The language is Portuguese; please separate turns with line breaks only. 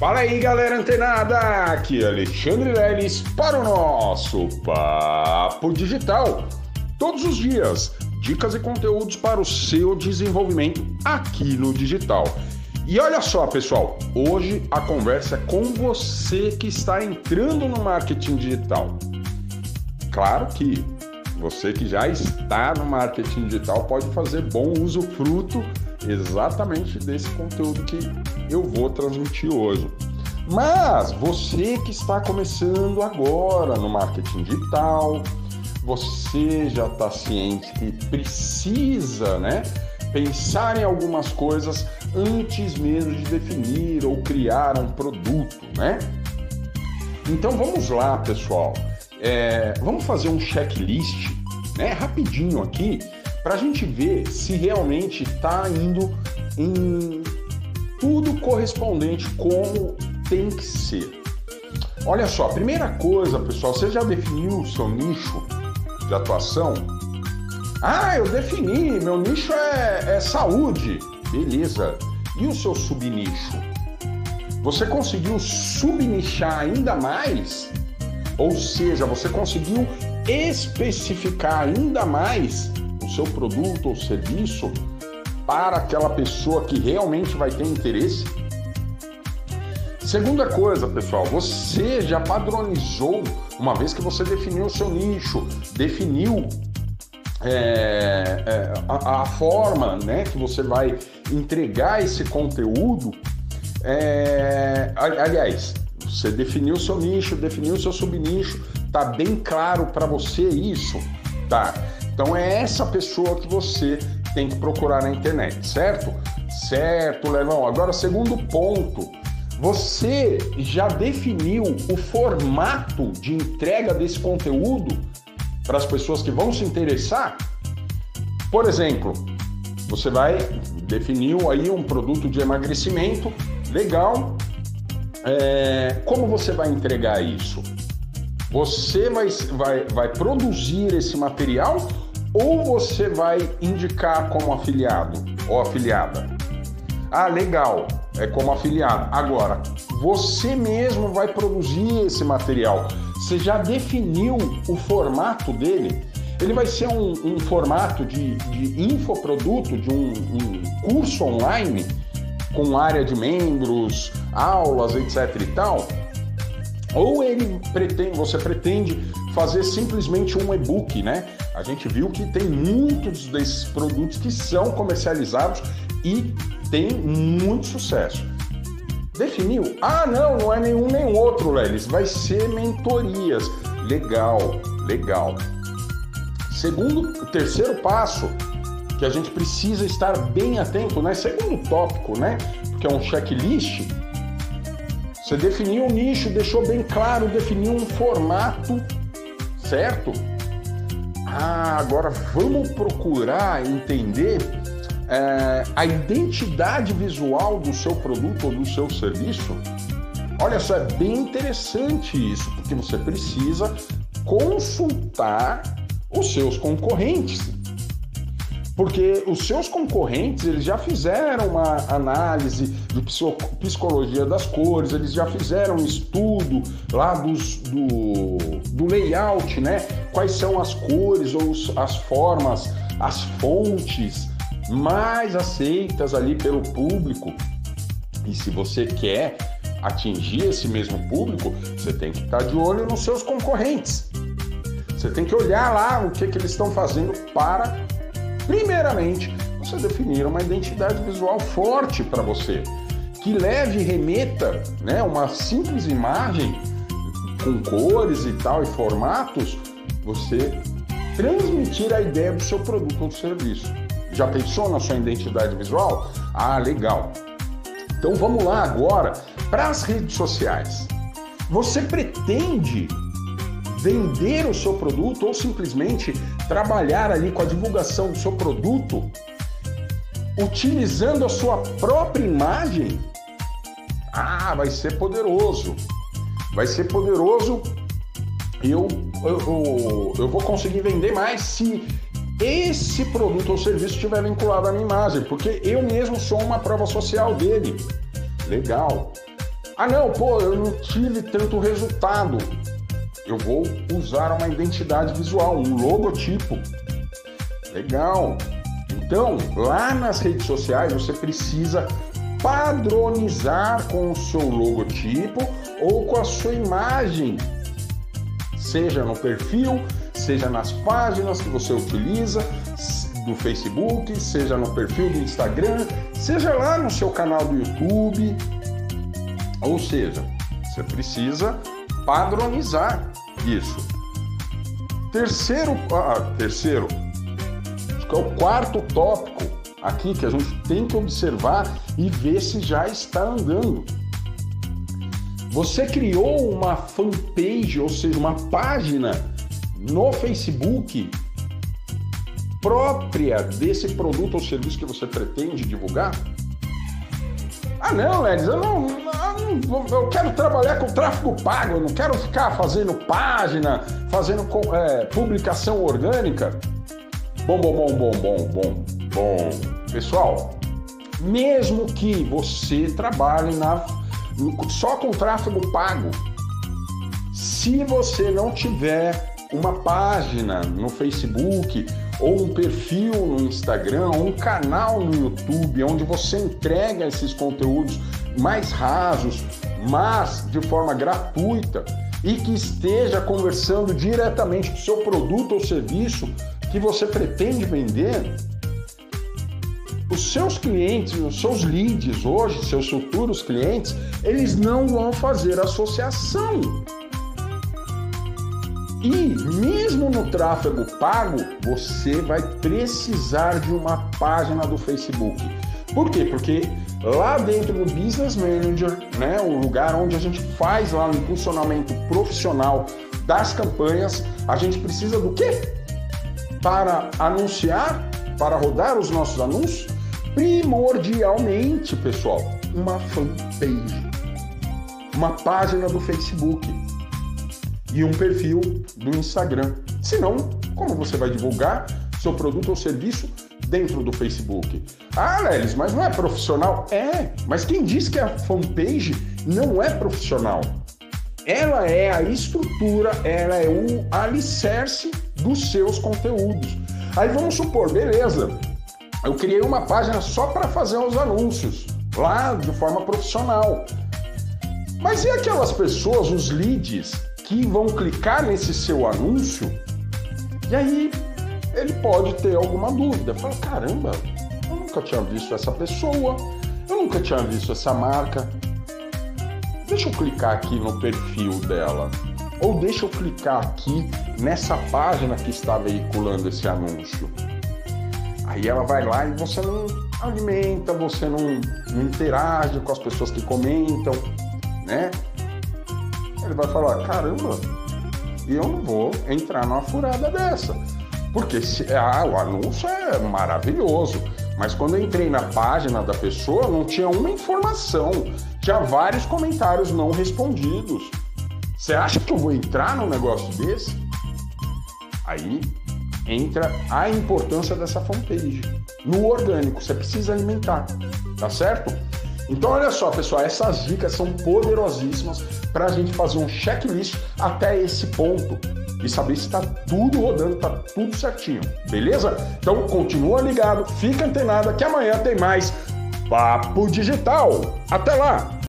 Fala aí, galera antenada! Aqui é Alexandre Leles para o nosso Papo Digital. Todos os dias, dicas e conteúdos para o seu desenvolvimento aqui no digital. E olha só, pessoal, hoje a conversa é com você que está entrando no marketing digital. Claro que você que já está no marketing digital pode fazer bom uso fruto exatamente desse conteúdo que eu vou transmitir hoje. Mas você que está começando agora no marketing digital, você já está ciente que precisa, né, pensar em algumas coisas antes mesmo de definir ou criar um produto, né? Então vamos lá, pessoal. É, vamos fazer um checklist, né, rapidinho aqui, para a gente ver se realmente está indo em tudo correspondente como tem que ser. Olha só, primeira coisa, pessoal, você já definiu o seu nicho de atuação? Ah, eu defini, meu nicho é, é saúde. Beleza. E o seu subnicho? Você conseguiu subnichar ainda mais? Ou seja, você conseguiu especificar ainda mais o seu produto ou serviço para aquela pessoa que realmente vai ter interesse? Segunda coisa, pessoal, você já padronizou, uma vez que você definiu o seu nicho, definiu é, é, a, a, forma né, que você vai entregar esse conteúdo. É, aliás, você definiu o seu nicho, definiu o seu subnicho, tá bem claro para você isso, tá? Então é essa pessoa que você tem que procurar na internet, certo? Certo, Levão. Agora, segundo ponto, você já definiu o formato de entrega desse conteúdo para as pessoas que vão se interessar? Por exemplo, você vai definiu aí um produto de emagrecimento legal. É, como você vai entregar isso? Você vai, vai, vai produzir esse material ou você vai indicar como afiliado ou afiliada? Ah, legal, é como afiliado. Agora, você mesmo vai produzir esse material. Você já definiu o formato dele? Ele vai ser um, um formato de, de infoproduto, de um, um curso online com área de membros, aulas, etc e tal? Ou ele pretende, você pretende fazer simplesmente um e-book, né? A gente viu que tem muitos desses produtos que são comercializados e tem muito sucesso. Definiu? Ah, não, não é nenhum nem outro, Lelis. Vai ser mentorias. Legal, legal. Segundo, terceiro passo que a gente precisa estar bem atento, né? Segundo tópico, né? Porque é um checklist você definiu um nicho, deixou bem claro, definiu um formato, certo? Ah, agora vamos procurar entender é, a identidade visual do seu produto ou do seu serviço. Olha só, é bem interessante isso, porque você precisa consultar os seus concorrentes porque os seus concorrentes eles já fizeram uma análise de psicologia das cores, eles já fizeram um estudo lá dos, do, do layout, né? Quais são as cores ou as formas, as fontes mais aceitas ali pelo público. E se você quer atingir esse mesmo público, você tem que estar de olho nos seus concorrentes. Você tem que olhar lá o que, que eles estão fazendo para Primeiramente, você definir uma identidade visual forte para você, que leve e remeta né, uma simples imagem com cores e tal e formatos, você transmitir a ideia do seu produto ou serviço. Já pensou na sua identidade visual? Ah, legal. Então vamos lá agora para as redes sociais. Você pretende vender o seu produto ou simplesmente trabalhar ali com a divulgação do seu produto, utilizando a sua própria imagem, ah, vai ser poderoso. Vai ser poderoso. Eu, eu, eu, eu vou conseguir vender mais se esse produto ou serviço estiver vinculado à minha imagem, porque eu mesmo sou uma prova social dele. Legal. Ah, não, pô, eu não tive tanto resultado. Eu vou usar uma identidade visual, um logotipo. Legal. Então, lá nas redes sociais você precisa padronizar com o seu logotipo ou com a sua imagem, seja no perfil, seja nas páginas que você utiliza do Facebook, seja no perfil do Instagram, seja lá no seu canal do YouTube. Ou seja, você precisa padronizar isso. Terceiro, ah, terceiro, acho que é o quarto tópico aqui que a gente tem que observar e ver se já está andando. Você criou uma fanpage, ou seja, uma página no Facebook própria desse produto ou serviço que você pretende divulgar? Ah, não, Lelis, eu não, não, eu quero trabalhar com tráfego pago, eu não quero ficar fazendo página, fazendo é, publicação orgânica. Bom, bom, bom, bom, bom, bom, bom. Pessoal, mesmo que você trabalhe na, só com tráfego pago, se você não tiver uma página no Facebook ou um perfil no Instagram, ou um canal no YouTube onde você entrega esses conteúdos mais rasos, mas de forma gratuita e que esteja conversando diretamente com o seu produto ou serviço que você pretende vender, os seus clientes, os seus leads hoje, seus futuros clientes, eles não vão fazer associação e mesmo no tráfego pago, você vai precisar de uma página do Facebook. Por quê? Porque lá dentro do Business Manager, né, o lugar onde a gente faz lá o impulsionamento profissional das campanhas, a gente precisa do quê? Para anunciar, para rodar os nossos anúncios, primordialmente, pessoal, uma fanpage, uma página do Facebook e um perfil do Instagram. Senão, como você vai divulgar seu produto ou serviço dentro do Facebook? Ah, Lelis, mas não é profissional? É, mas quem diz que a fanpage não é profissional? Ela é a estrutura, ela é o alicerce dos seus conteúdos. Aí vamos supor, beleza, eu criei uma página só para fazer os anúncios, lá de forma profissional. Mas e aquelas pessoas, os leads, que vão clicar nesse seu anúncio e aí ele pode ter alguma dúvida. Fala, caramba, eu nunca tinha visto essa pessoa, eu nunca tinha visto essa marca. Deixa eu clicar aqui no perfil dela. Ou deixa eu clicar aqui nessa página que está veiculando esse anúncio. Aí ela vai lá e você não alimenta, você não, não interage com as pessoas que comentam, né? Ele vai falar: caramba, eu não vou entrar numa furada dessa. Porque se, ah, o anúncio é maravilhoso, mas quando eu entrei na página da pessoa, não tinha uma informação, tinha vários comentários não respondidos. Você acha que eu vou entrar num negócio desse? Aí entra a importância dessa fanpage. No orgânico, você precisa alimentar, tá certo? Então, olha só, pessoal, essas dicas são poderosíssimas para a gente fazer um checklist até esse ponto e saber se está tudo rodando, está tudo certinho, beleza? Então, continua ligado, fica antenado que amanhã tem mais Papo Digital. Até lá!